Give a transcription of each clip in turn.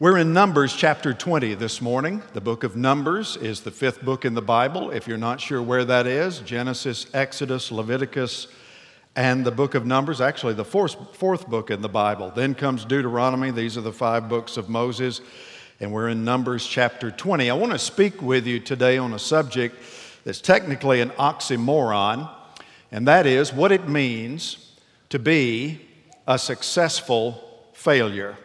We're in Numbers chapter 20 this morning. The book of Numbers is the fifth book in the Bible. If you're not sure where that is, Genesis, Exodus, Leviticus, and the book of Numbers, actually the fourth, fourth book in the Bible. Then comes Deuteronomy. These are the five books of Moses. And we're in Numbers chapter 20. I want to speak with you today on a subject that's technically an oxymoron, and that is what it means to be a successful failure.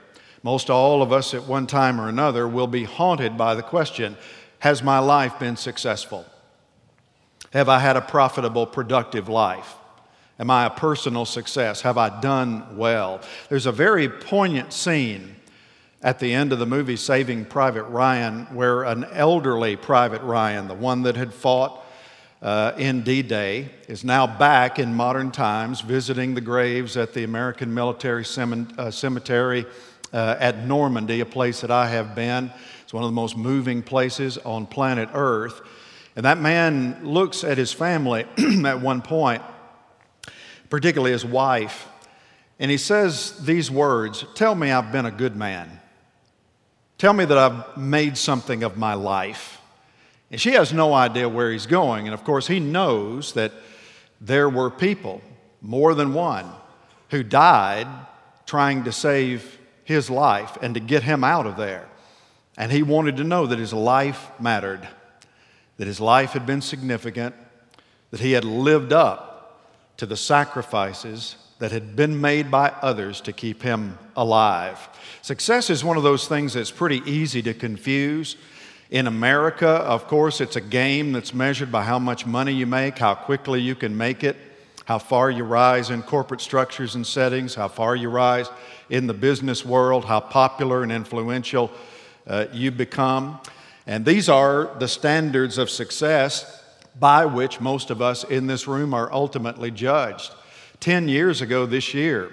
Most all of us at one time or another will be haunted by the question Has my life been successful? Have I had a profitable, productive life? Am I a personal success? Have I done well? There's a very poignant scene at the end of the movie Saving Private Ryan where an elderly Private Ryan, the one that had fought uh, in D Day, is now back in modern times visiting the graves at the American Military uh, Cemetery uh, at Normandy, a place that I have been. It's one of the most moving places on planet Earth. And that man looks at his family at one point, particularly his wife, and he says these words Tell me I've been a good man. Tell me that I've made something of my life. And she has no idea where he's going. And of course, he knows that there were people, more than one, who died trying to save his life and to get him out of there. And he wanted to know that his life mattered, that his life had been significant, that he had lived up to the sacrifices that had been made by others to keep him alive. Success is one of those things that's pretty easy to confuse. In America, of course, it's a game that's measured by how much money you make, how quickly you can make it, how far you rise in corporate structures and settings, how far you rise in the business world, how popular and influential uh, you become. And these are the standards of success by which most of us in this room are ultimately judged. Ten years ago this year,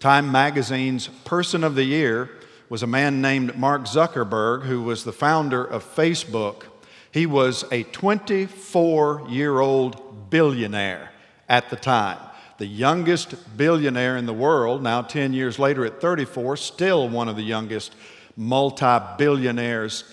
Time Magazine's Person of the Year was a man named Mark Zuckerberg, who was the founder of Facebook. He was a 24 year old billionaire at the time the youngest billionaire in the world, now 10 years later at 34, still one of the youngest multi billionaires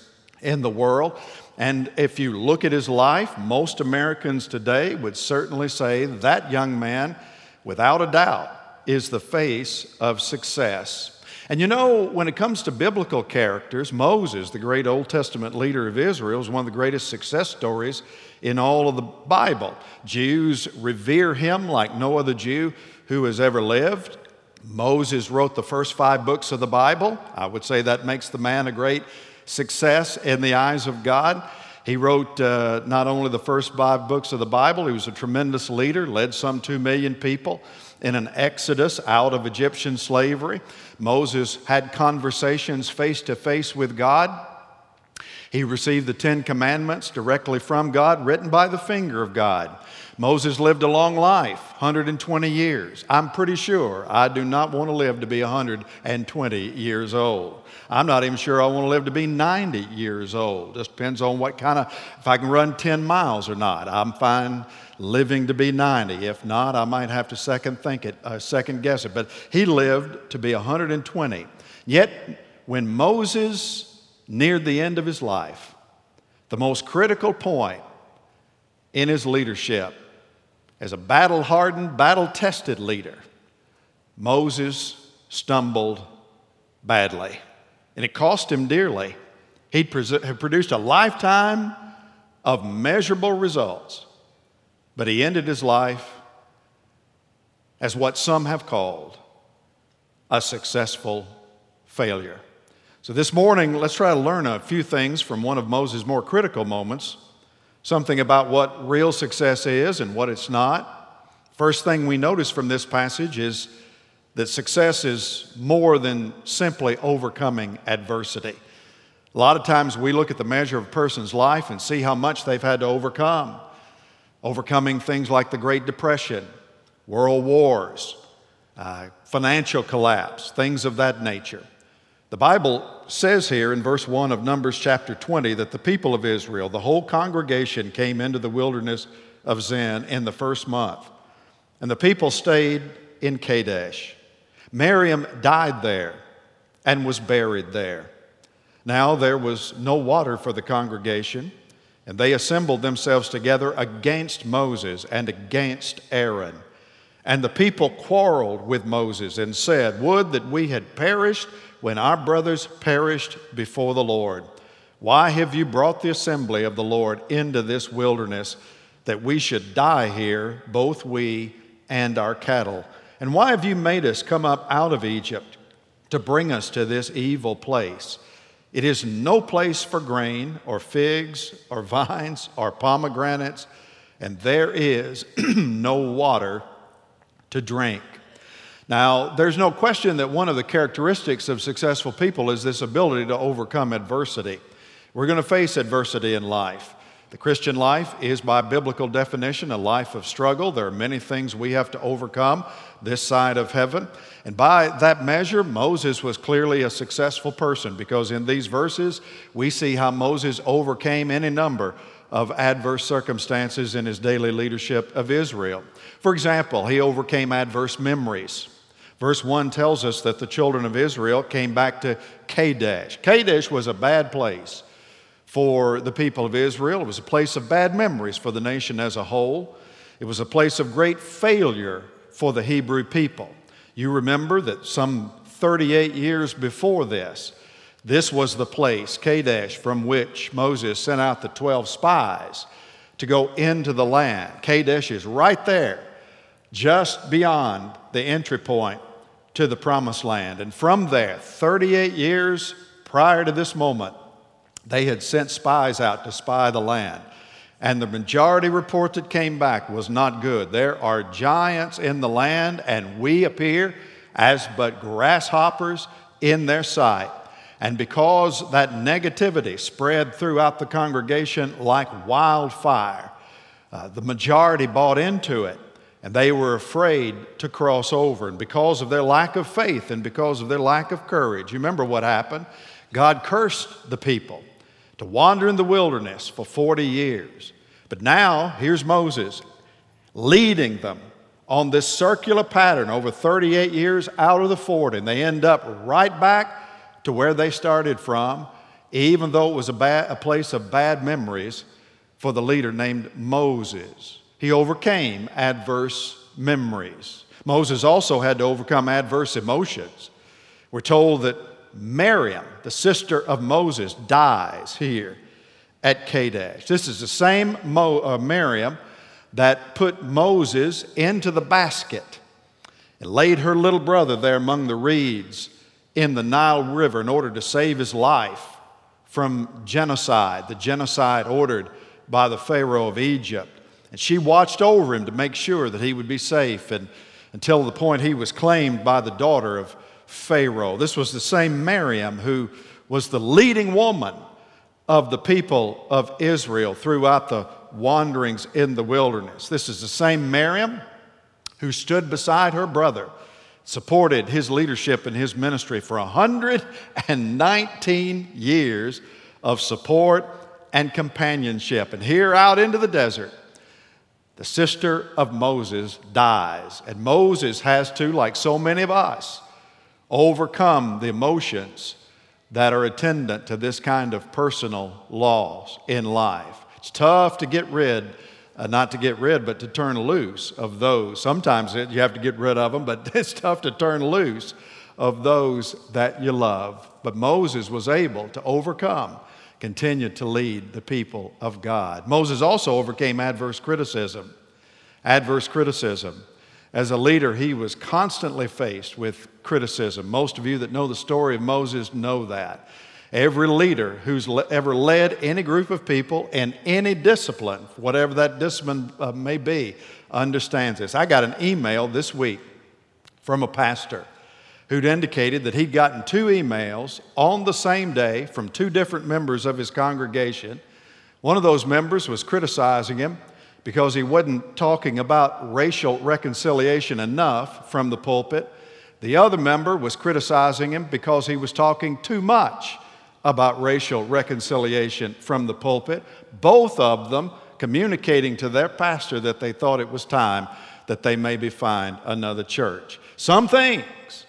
in the world. And if you look at his life, most Americans today would certainly say that young man, without a doubt, is the face of success. And you know, when it comes to biblical characters, Moses, the great Old Testament leader of Israel, is one of the greatest success stories in all of the Bible. Jews revere him like no other Jew who has ever lived. Moses wrote the first five books of the Bible. I would say that makes the man a great success in the eyes of God. He wrote uh, not only the first five books of the Bible, he was a tremendous leader, led some two million people in an exodus out of Egyptian slavery. Moses had conversations face to face with God. He received the Ten Commandments directly from God, written by the finger of God. Moses lived a long life, 120 years. I'm pretty sure I do not want to live to be 120 years old. I'm not even sure I want to live to be 90 years old. Just depends on what kind of, if I can run 10 miles or not. I'm fine living to be 90. If not, I might have to second think it, uh, second guess it. But he lived to be 120. Yet, when Moses neared the end of his life, the most critical point in his leadership as a battle hardened, battle tested leader, Moses stumbled badly. And it cost him dearly. He'd produced a lifetime of measurable results, but he ended his life as what some have called a successful failure. So, this morning, let's try to learn a few things from one of Moses' more critical moments something about what real success is and what it's not. First thing we notice from this passage is that success is more than simply overcoming adversity. A lot of times we look at the measure of a person's life and see how much they've had to overcome. Overcoming things like the Great Depression, world wars, uh, financial collapse, things of that nature. The Bible says here in verse 1 of Numbers chapter 20 that the people of Israel, the whole congregation, came into the wilderness of Zin in the first month. And the people stayed in Kadesh. Miriam died there and was buried there. Now there was no water for the congregation, and they assembled themselves together against Moses and against Aaron. And the people quarreled with Moses and said, Would that we had perished when our brothers perished before the Lord. Why have you brought the assembly of the Lord into this wilderness that we should die here, both we and our cattle? And why have you made us come up out of Egypt to bring us to this evil place? It is no place for grain or figs or vines or pomegranates, and there is no water to drink. Now, there's no question that one of the characteristics of successful people is this ability to overcome adversity. We're going to face adversity in life. The Christian life is, by biblical definition, a life of struggle. There are many things we have to overcome this side of heaven. And by that measure, Moses was clearly a successful person because in these verses, we see how Moses overcame any number of adverse circumstances in his daily leadership of Israel. For example, he overcame adverse memories. Verse 1 tells us that the children of Israel came back to Kadesh. Kadesh was a bad place for the people of Israel, it was a place of bad memories for the nation as a whole. It was a place of great failure for the Hebrew people. You remember that some 38 years before this, this was the place, Kadesh, from which Moses sent out the 12 spies to go into the land. Kadesh is right there, just beyond the entry point to the promised land. And from there, 38 years prior to this moment, they had sent spies out to spy the land. And the majority report that came back was not good. There are giants in the land, and we appear as but grasshoppers in their sight. And because that negativity spread throughout the congregation like wildfire, uh, the majority bought into it and they were afraid to cross over. And because of their lack of faith and because of their lack of courage, you remember what happened? God cursed the people to wander in the wilderness for 40 years. But now, here's Moses leading them on this circular pattern over 38 years out of the fort, and they end up right back to where they started from, even though it was a, bad, a place of bad memories for the leader named Moses. He overcame adverse memories. Moses also had to overcome adverse emotions. We're told that Miriam, the sister of Moses, dies here at Kadesh. This is the same Mo, uh, Miriam that put Moses into the basket and laid her little brother there among the reeds in the Nile River in order to save his life from genocide, the genocide ordered by the Pharaoh of Egypt. And she watched over him to make sure that he would be safe and, until the point he was claimed by the daughter of Pharaoh. This was the same Miriam who was the leading woman of the people of Israel throughout the wanderings in the wilderness. This is the same Miriam who stood beside her brother, supported his leadership and his ministry for 119 years of support and companionship. And here out into the desert, the sister of Moses dies. And Moses has to, like so many of us, overcome the emotions that are attendant to this kind of personal loss in life. It's tough to get rid, uh, not to get rid, but to turn loose of those. Sometimes it, you have to get rid of them, but it's tough to turn loose of those that you love. But Moses was able to overcome continued to lead the people of God. Moses also overcame adverse criticism. Adverse criticism. As a leader, he was constantly faced with criticism. Most of you that know the story of Moses know that. Every leader who's ever led any group of people in any discipline, whatever that discipline uh, may be, understands this. I got an email this week from a pastor who'd indicated that he'd gotten two emails on the same day from two different members of his congregation. One of those members was criticizing him because he wasn't talking about racial reconciliation enough from the pulpit. The other member was criticizing him because he was talking too much about racial reconciliation from the pulpit. Both of them communicating to their pastor that they thought it was time that they maybe find another church. Some things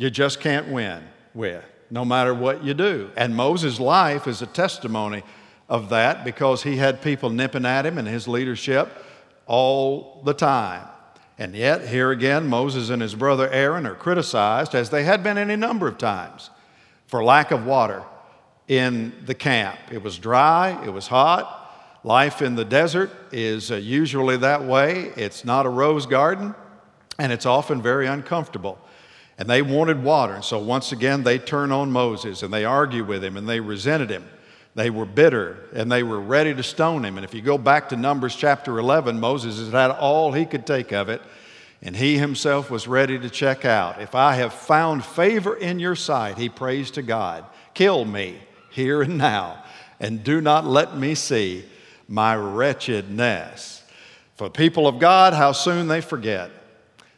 you just can't win with. no matter what you do. And Moses' life is a testimony of that because he had people nipping at him and his leadership all the time. And yet, here again, Moses and his brother Aaron are criticized, as they had been any number of times, for lack of water in the camp. It was dry, it was hot. Life in the desert is uh, usually that way. It's not a rose garden, and it's often very uncomfortable. And they wanted water. And so once again, they turn on Moses and they argue with him and they resented him. They were bitter and they were ready to stone him. And if you go back to Numbers chapter 11, Moses has had all he could take of it, and he himself was ready to check out. If I have found favor in your sight, he prays to God, kill me here and now, and do not let me see my wretchedness. For people of God, how soon they forget.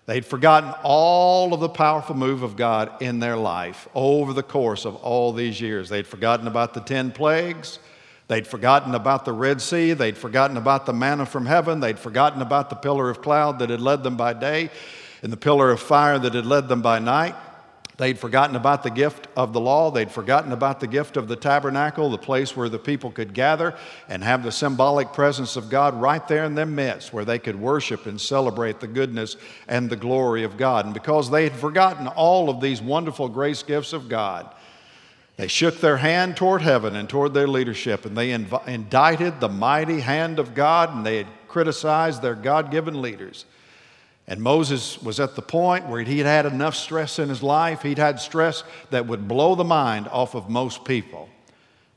They'd forgotten all of the powerful move of God in their life over the course of all these years. They'd forgotten about the 10 plagues. They'd forgotten about the Red Sea. They'd forgotten about the manna from heaven. They'd forgotten about the pillar of cloud that had led them by day and the pillar of fire that had led them by night. They'd forgotten about the gift of the law. They'd forgotten about the gift of the tabernacle, the place where the people could gather and have the symbolic presence of God right there in their midst, where they could worship and celebrate the goodness and the glory of God. And because they had forgotten all of these wonderful grace gifts of God, they shook their hand toward heaven and toward their leadership, and they inv- indicted the mighty hand of God, and they had criticized their God given leaders. And Moses was at the point where he'd had enough stress in his life. He'd had stress that would blow the mind off of most people.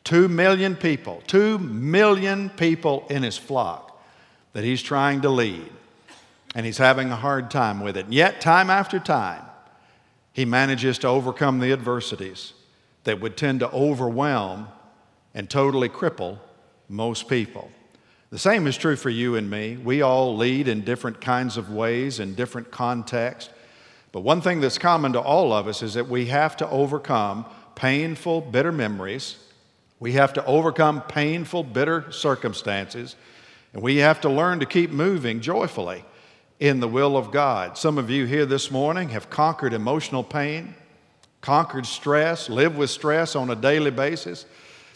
Two million people, two million people in his flock that he's trying to lead. And he's having a hard time with it. And yet, time after time, he manages to overcome the adversities that would tend to overwhelm and totally cripple most people. The same is true for you and me. We all lead in different kinds of ways, in different contexts. But one thing that's common to all of us is that we have to overcome painful, bitter memories. We have to overcome painful, bitter circumstances. And we have to learn to keep moving joyfully in the will of God. Some of you here this morning have conquered emotional pain, conquered stress, live with stress on a daily basis.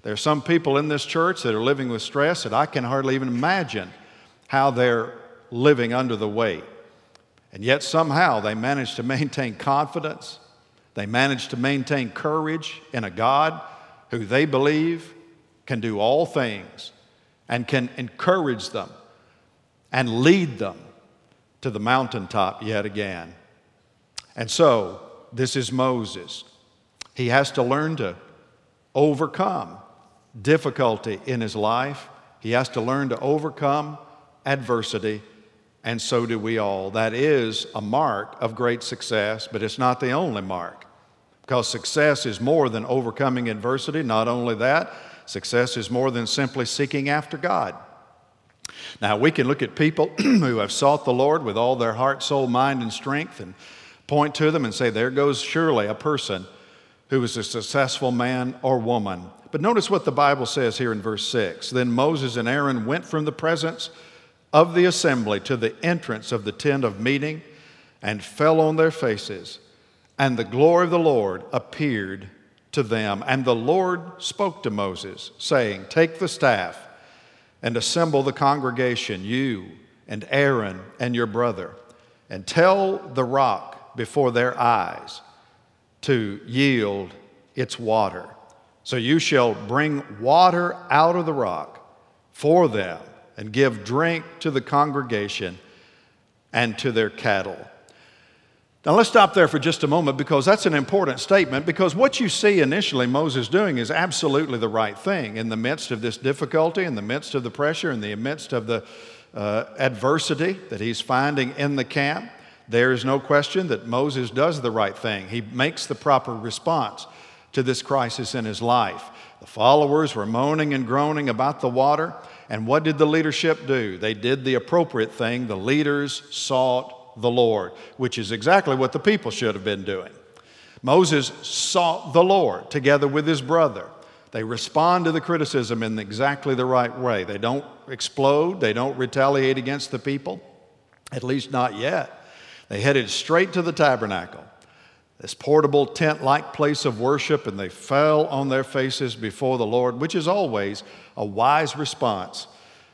There are some people in this church that are living with stress that I can hardly even imagine how they're living under the weight. And yet somehow they manage to maintain confidence. They manage to maintain courage in a God who they believe can do all things and can encourage them and lead them to the mountaintop yet again. And so, this is Moses. He has to learn to overcome difficulty in his life. He has to learn to overcome adversity, and so do we all. That is a mark of great success, but it's not the only mark. Because success is more than overcoming adversity. Not only that, success is more than simply seeking after God. Now, we can look at people who have sought the Lord with all their heart, soul, mind, and strength and point to them and say, There goes surely a person who is a successful man or woman. But notice what the Bible says here in verse 6. Then Moses and Aaron went from the presence of the assembly to the entrance of the tent of meeting and fell on their faces. And the glory of the Lord appeared to them. And the Lord spoke to Moses, saying, Take the staff and assemble the congregation, you and Aaron and your brother, and tell the rock before their eyes to yield its water. So you shall bring water out of the rock for them and give drink to the congregation and to their cattle. Now let's stop there for just a moment because that's an important statement. Because what you see initially Moses doing is absolutely the right thing in the midst of this difficulty, in the midst of the pressure, in the midst of the uh, adversity that he's finding in the camp. There is no question that Moses does the right thing. He makes the proper response to this crisis in his life. The followers were moaning and groaning about the water. And what did the leadership do? They did the appropriate thing. The leaders sought the Lord, which is exactly what the people should have been doing. Moses sought the Lord together with his brother. They respond to the criticism in exactly the right way. They don't explode, they don't retaliate against the people, at least not yet. They headed straight to the tabernacle. This portable tent like place of worship, and they fell on their faces before the Lord, which is always a wise response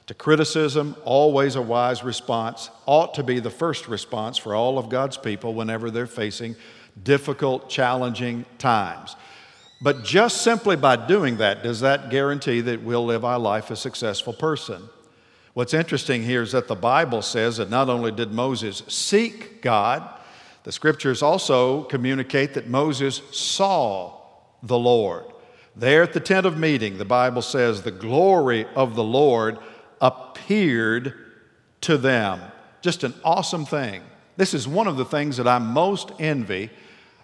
to criticism, always a wise response, ought to be the first response for all of God's people whenever they're facing difficult, challenging times. But just simply by doing that, does that guarantee that we'll live our life a successful person? What's interesting here is that the Bible says that not only did Moses seek God, the scriptures also communicate that Moses saw the Lord. There at the tent of meeting, the Bible says, the glory of the Lord appeared to them. Just an awesome thing. This is one of the things that I most envy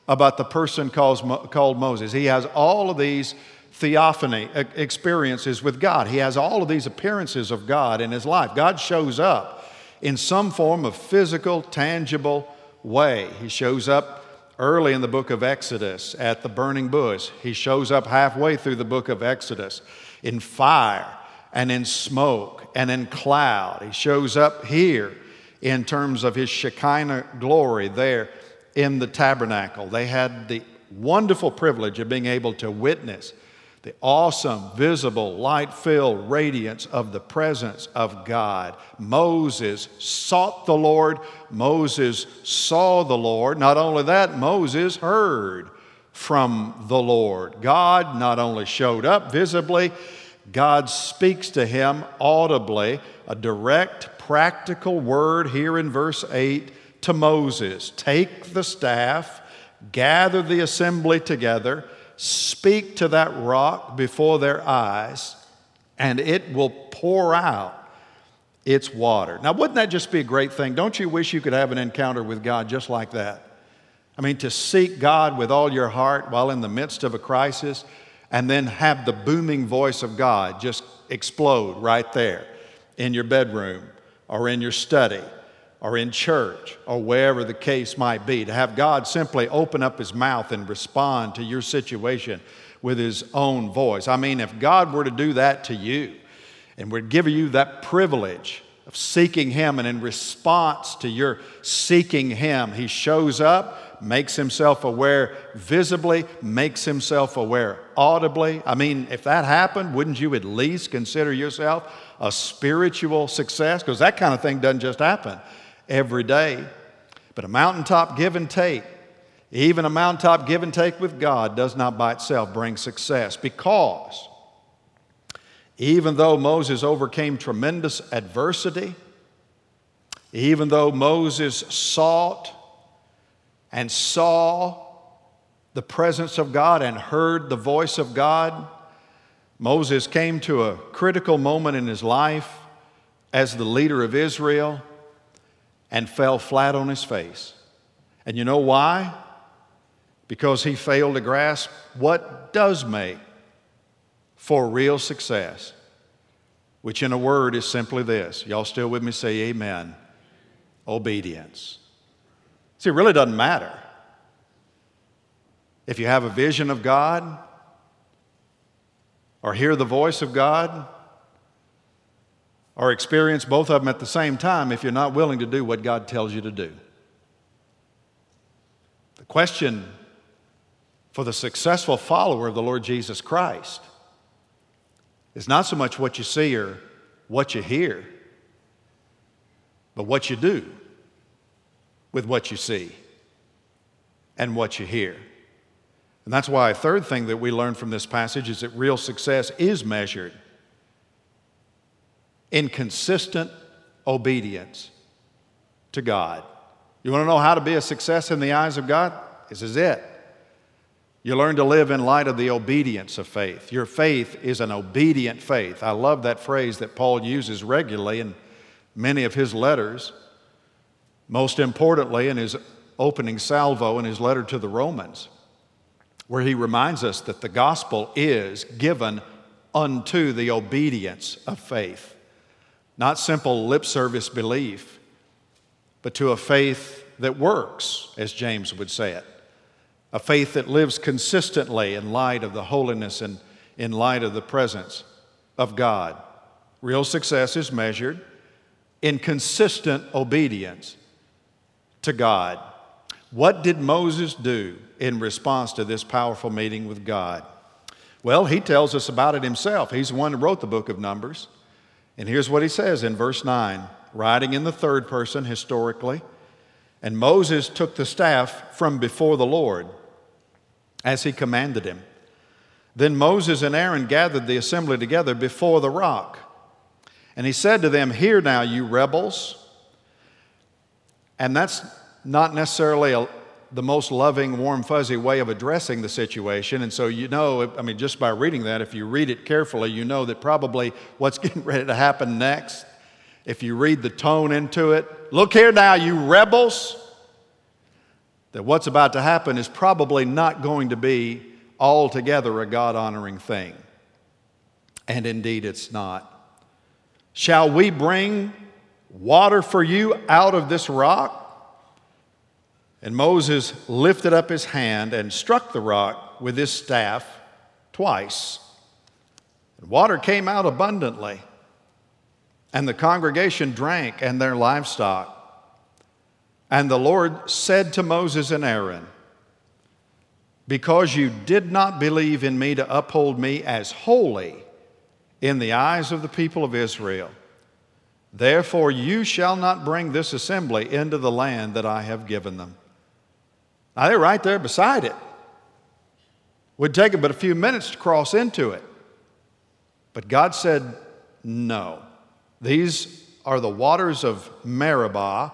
about the person called Moses. He has all of these theophany experiences with God, he has all of these appearances of God in his life. God shows up in some form of physical, tangible way. He shows up early in the book of Exodus at the burning bush, he shows up halfway through the book of Exodus in fire and in smoke and in cloud. He shows up here in terms of his Shekinah glory there in the tabernacle. They had the wonderful privilege of being able to witness the awesome, visible, light filled radiance of the presence of God. Moses sought the Lord. Moses saw the Lord. Not only that, Moses heard from the Lord. God not only showed up visibly, God speaks to him audibly, a direct, practical word here in verse 8 to Moses Take the staff, gather the assembly together, speak to that rock before their eyes, and it will pour out its water. Now, wouldn't that just be a great thing? Don't you wish you could have an encounter with God just like that? I mean, to seek God with all your heart while in the midst of a crisis and then have the booming voice of God just explode right there in your bedroom or in your study or in church or wherever the case might be. To have God simply open up his mouth and respond to your situation with his own voice. I mean, if God were to do that to you and would give you that privilege of seeking him, and in response to your seeking him, he shows up makes himself aware visibly, makes himself aware audibly. I mean, if that happened, wouldn't you at least consider yourself a spiritual success? Because that kind of thing doesn't just happen every day. But a mountaintop give and take, even a mountaintop give and take with God, does not by itself bring success because even though Moses overcame tremendous adversity, even though Moses sought and saw the presence of God and heard the voice of God. Moses came to a critical moment in his life as the leader of Israel and fell flat on his face. And you know why? Because he failed to grasp what does make for real success, which in a word is simply this. Y'all still with me? Say amen. Obedience. See, it really doesn't matter. If you have a vision of God or hear the voice of God or experience both of them at the same time if you're not willing to do what God tells you to do. The question for the successful follower of the Lord Jesus Christ is not so much what you see or what you hear, but what you do with what you see and what you hear. And that's why a third thing that we learn from this passage is that real success is measured in consistent obedience to God. You want to know how to be a success in the eyes of God? This is it. You learn to live in light of the obedience of faith. Your faith is an obedient faith. I love that phrase that Paul uses regularly in many of his letters. Most importantly, in his opening salvo in his letter to the Romans, where he reminds us that the gospel is given unto the obedience of faith. Not simple lip service belief, but to a faith that works, as James would say it. A faith that lives consistently in light of the holiness and in light of the presence of God. Real success is measured in consistent obedience to God. What did Moses do in response to this powerful meeting with God? Well, he tells us about it himself. He's the one who wrote the book of Numbers. And here's what he says in verse 9, writing in the third person historically. And Moses took the staff from before the Lord as he commanded him. Then Moses and Aaron gathered the assembly together before the rock. And he said to them, Hear now, you rebels. And that's not necessarily a, the most loving, warm, fuzzy way of addressing the situation. And so, you know, I mean, just by reading that, if you read it carefully, you know that probably what's getting ready to happen next, if you read the tone into it, look here now, you rebels, that what's about to happen is probably not going to be altogether a God honoring thing. And indeed, it's not. Shall we bring water for you out of this rock? And Moses lifted up his hand and struck the rock with his staff twice. And water came out abundantly, and the congregation drank and their livestock. And the Lord said to Moses and Aaron, Because you did not believe in me to uphold me as holy in the eyes of the people of Israel, therefore you shall not bring this assembly into the land that I have given them. Now, they're right there beside it. Would take them but a few minutes to cross into it. But God said, no. These are the waters of Meribah,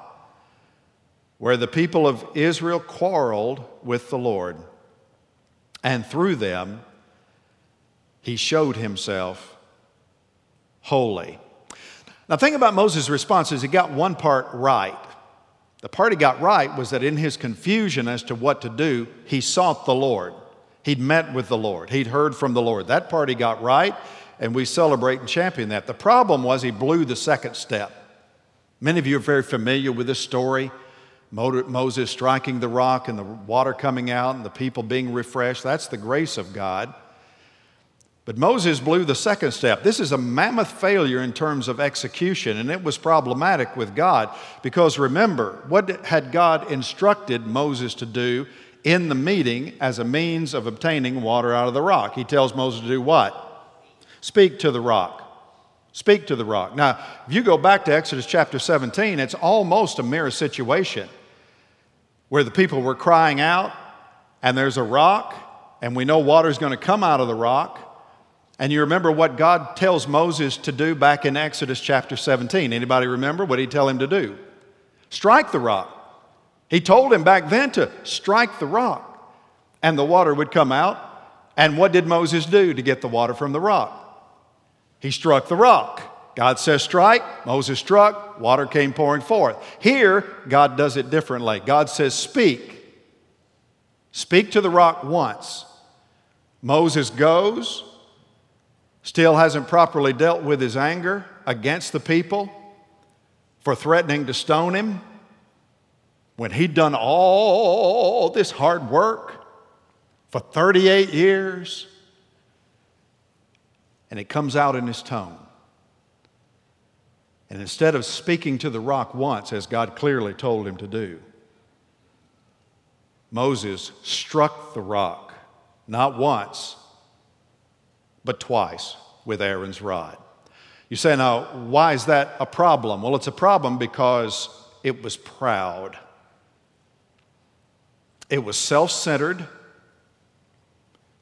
where the people of Israel quarreled with the Lord. And through them, he showed himself holy. Now, think about Moses' response is he got one part right. The part he got right was that in his confusion as to what to do, he sought the Lord. He'd met with the Lord, he'd heard from the Lord. That part he got right, and we celebrate and champion that. The problem was he blew the second step. Many of you are very familiar with this story Moses striking the rock and the water coming out and the people being refreshed. That's the grace of God. But Moses blew the second step. This is a mammoth failure in terms of execution, and it was problematic with God because remember, what had God instructed Moses to do in the meeting as a means of obtaining water out of the rock? He tells Moses to do what? Speak to the rock. Speak to the rock. Now, if you go back to Exodus chapter 17, it's almost a mirror situation where the people were crying out, and there's a rock, and we know water's going to come out of the rock. And you remember what God tells Moses to do back in Exodus chapter 17. Anybody remember what he tell him to do? Strike the rock. He told him back then to strike the rock and the water would come out. And what did Moses do to get the water from the rock? He struck the rock. God says strike, Moses struck, water came pouring forth. Here, God does it differently. God says speak. Speak to the rock once. Moses goes, still hasn't properly dealt with his anger against the people for threatening to stone him when he'd done all this hard work for 38 years. And it comes out in his tone. And instead of speaking to the rock once, as God clearly told him to do, Moses struck the rock, not once, but twice with Aaron's rod. You say, now, why is that a problem? Well, it's a problem because it was proud, it was self centered.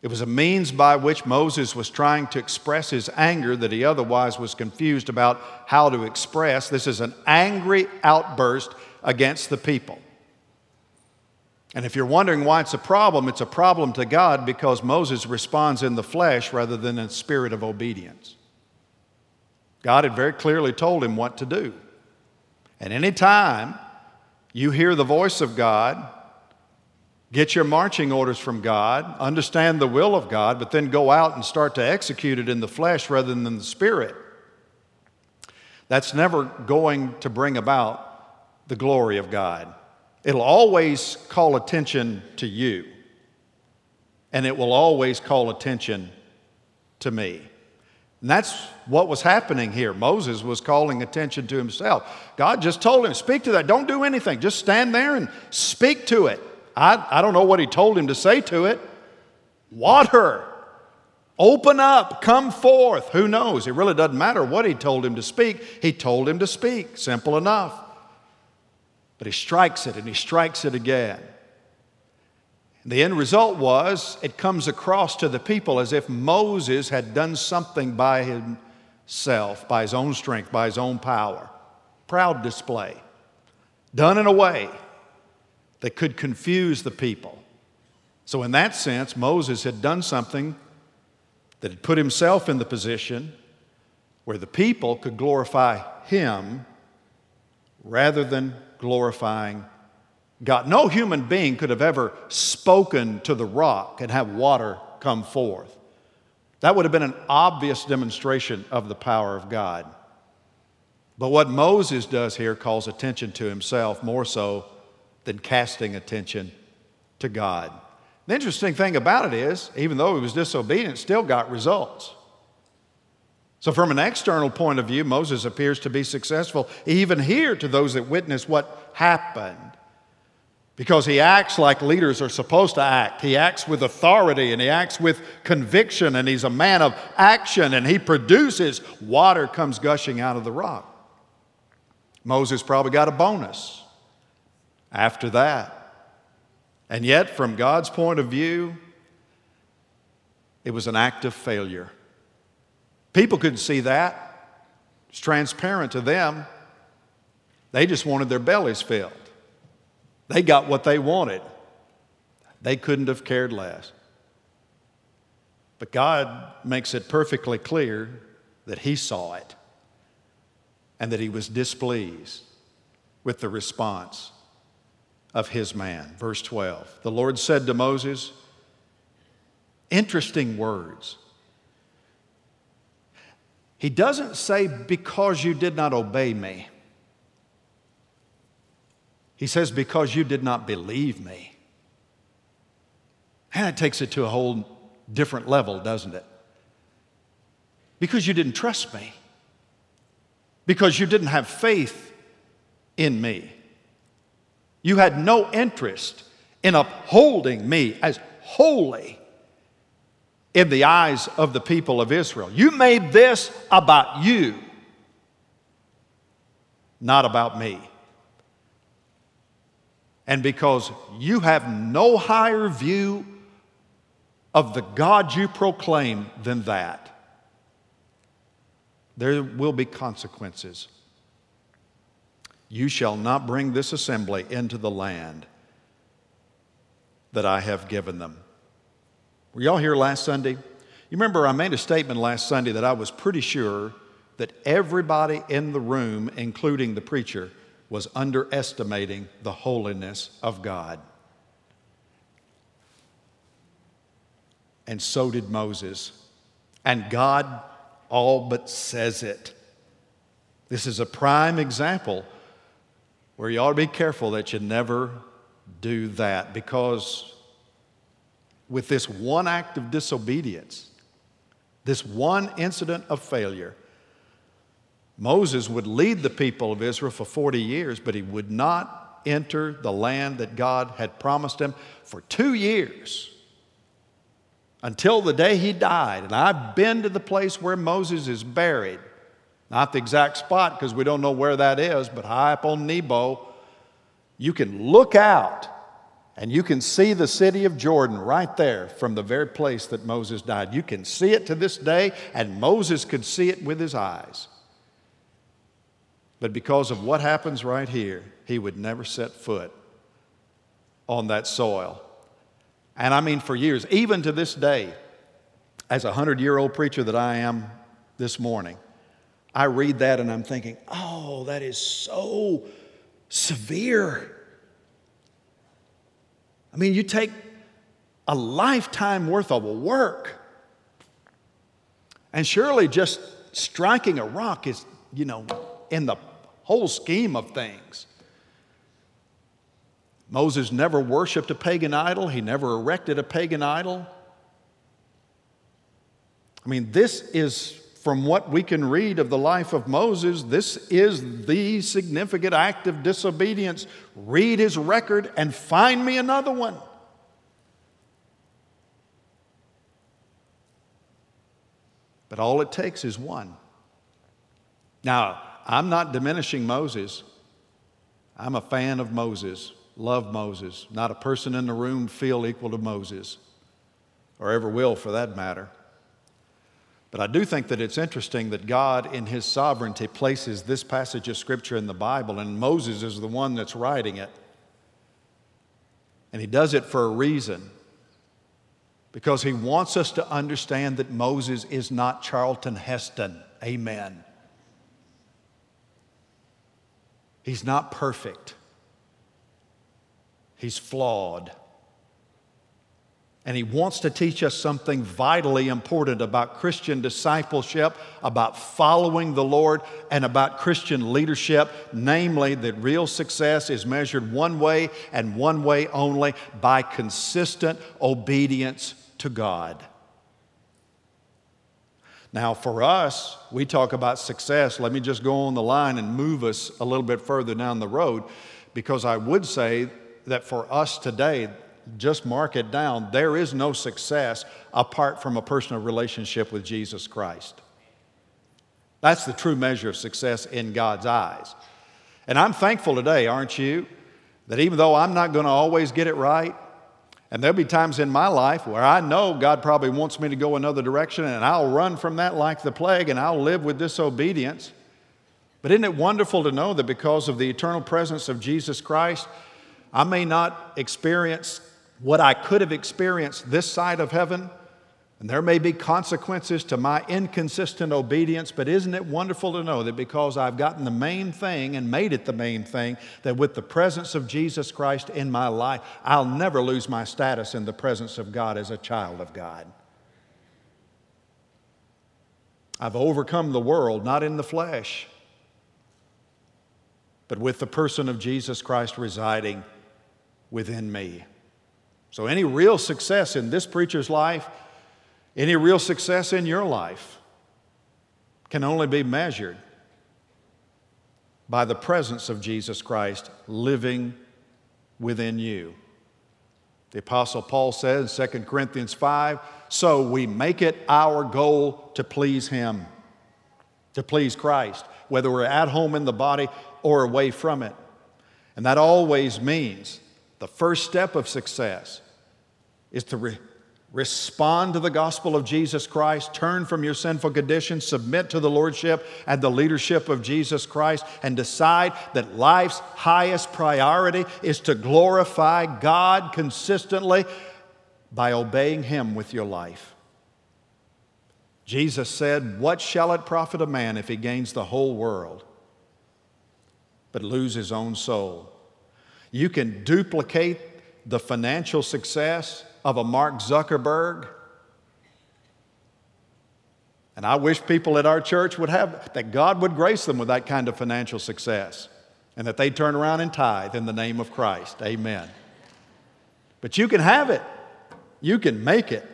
It was a means by which Moses was trying to express his anger that he otherwise was confused about how to express. This is an angry outburst against the people. And if you're wondering why it's a problem, it's a problem to God because Moses responds in the flesh rather than in spirit of obedience. God had very clearly told him what to do. And any time you hear the voice of God, get your marching orders from God, understand the will of God, but then go out and start to execute it in the flesh rather than the spirit, that's never going to bring about the glory of God. It'll always call attention to you, and it will always call attention to me. And that's what was happening here. Moses was calling attention to himself. God just told him, Speak to that. Don't do anything. Just stand there and speak to it. I, I don't know what he told him to say to it. Water. Open up. Come forth. Who knows? It really doesn't matter what he told him to speak. He told him to speak. Simple enough. But he strikes it and he strikes it again. The end result was it comes across to the people as if Moses had done something by himself, by his own strength, by his own power. Proud display, done in a way that could confuse the people. So, in that sense, Moses had done something that had put himself in the position where the people could glorify him rather than glorifying God. No human being could have ever spoken to the rock and have water come forth. That would have been an obvious demonstration of the power of God. But what Moses does here calls attention to himself more so than casting attention to God. The interesting thing about it is, even though he was disobedient, still got results. So, from an external point of view, Moses appears to be successful, even here to those that witness what happened because he acts like leaders are supposed to act. He acts with authority and he acts with conviction and he's a man of action and he produces. Water comes gushing out of the rock. Moses probably got a bonus after that. And yet, from God's point of view, it was an act of failure. People couldn't see that. It's transparent to them. They just wanted their bellies filled. They got what they wanted. They couldn't have cared less. But God makes it perfectly clear that He saw it and that He was displeased with the response of His man. Verse 12 The Lord said to Moses, interesting words. He doesn't say, Because you did not obey me. He says, Because you did not believe me. And it takes it to a whole different level, doesn't it? Because you didn't trust me. Because you didn't have faith in me. You had no interest in upholding me as holy in the eyes of the people of Israel. You made this about you, not about me and because you have no higher view of the God you proclaim than that, there will be consequences. You shall not bring this assembly into the land that I have given them. Were y'all here last Sunday? You remember I made a statement last Sunday that I was pretty sure that everybody in the room, including the preacher, was underestimating the holiness of God. And so did Moses. And God all but says it. This is a prime example where you ought to be careful that you never do that because with this one act of disobedience, this one incident of failure, Moses would lead the people of Israel for 40 years, but he would not enter the land that God had promised him for two years until the day he died. And I've been to the place where Moses is buried. Not the exact spot because we don't know where that is, but high up on Nebo, you can look out and you can see the city of Jordan right there from the very place that Moses died. You can see it to this day, and Moses could see it with his eyes. But because of what happens right here, he would never set foot on that soil. And I mean, for years, even to this day, as a hundred year old preacher that I am this morning, I read that and I'm thinking, oh, that is so severe. I mean, you take a lifetime worth of work, and surely just striking a rock is, you know, in the whole scheme of things. Moses never worshiped a pagan idol, he never erected a pagan idol. I mean, this is from what we can read of the life of Moses, this is the significant act of disobedience. Read his record and find me another one. But all it takes is one. Now, I'm not diminishing Moses. I'm a fan of Moses, love Moses. Not a person in the room feel equal to Moses, or ever will for that matter. But I do think that it's interesting that God, in His sovereignty, places this passage of Scripture in the Bible, and Moses is the one that's writing it. And He does it for a reason because He wants us to understand that Moses is not Charlton Heston. Amen. He's not perfect, he's flawed. And he wants to teach us something vitally important about Christian discipleship, about following the Lord, and about Christian leadership namely, that real success is measured one way and one way only by consistent obedience to God. Now, for us, we talk about success. Let me just go on the line and move us a little bit further down the road because I would say that for us today, just mark it down, there is no success apart from a personal relationship with Jesus Christ. That's the true measure of success in God's eyes. And I'm thankful today, aren't you, that even though I'm not going to always get it right, and there'll be times in my life where I know God probably wants me to go another direction, and I'll run from that like the plague and I'll live with disobedience. But isn't it wonderful to know that because of the eternal presence of Jesus Christ, I may not experience what I could have experienced this side of heaven, and there may be consequences to my inconsistent obedience, but isn't it wonderful to know that because I've gotten the main thing and made it the main thing, that with the presence of Jesus Christ in my life, I'll never lose my status in the presence of God as a child of God? I've overcome the world, not in the flesh, but with the person of Jesus Christ residing within me. So, any real success in this preacher's life any real success in your life can only be measured by the presence of Jesus Christ living within you. The Apostle Paul says in 2 Corinthians 5 so we make it our goal to please Him, to please Christ, whether we're at home in the body or away from it. And that always means the first step of success is to re- Respond to the gospel of Jesus Christ, turn from your sinful condition, submit to the lordship and the leadership of Jesus Christ, and decide that life's highest priority is to glorify God consistently by obeying Him with your life. Jesus said, What shall it profit a man if he gains the whole world but lose his own soul? You can duplicate the financial success of a Mark Zuckerberg. And I wish people at our church would have, that God would grace them with that kind of financial success and that they'd turn around and tithe in the name of Christ. Amen. But you can have it, you can make it.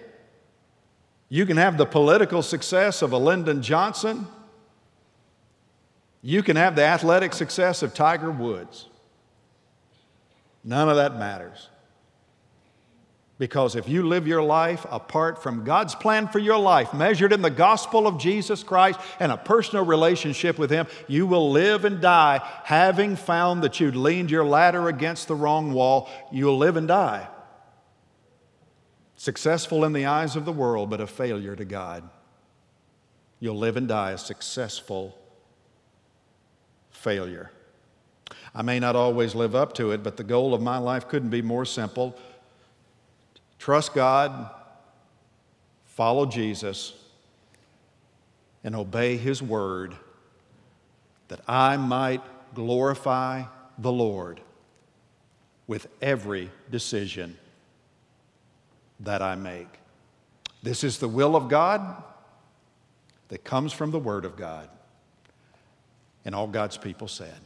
You can have the political success of a Lyndon Johnson. You can have the athletic success of Tiger Woods. None of that matters. Because if you live your life apart from God's plan for your life, measured in the gospel of Jesus Christ and a personal relationship with Him, you will live and die having found that you'd leaned your ladder against the wrong wall. You'll live and die. Successful in the eyes of the world, but a failure to God. You'll live and die a successful failure. I may not always live up to it, but the goal of my life couldn't be more simple Trust God, follow Jesus, and obey His word that I might glorify the Lord with every decision that I make. This is the will of God that comes from the Word of God. And all God's people said,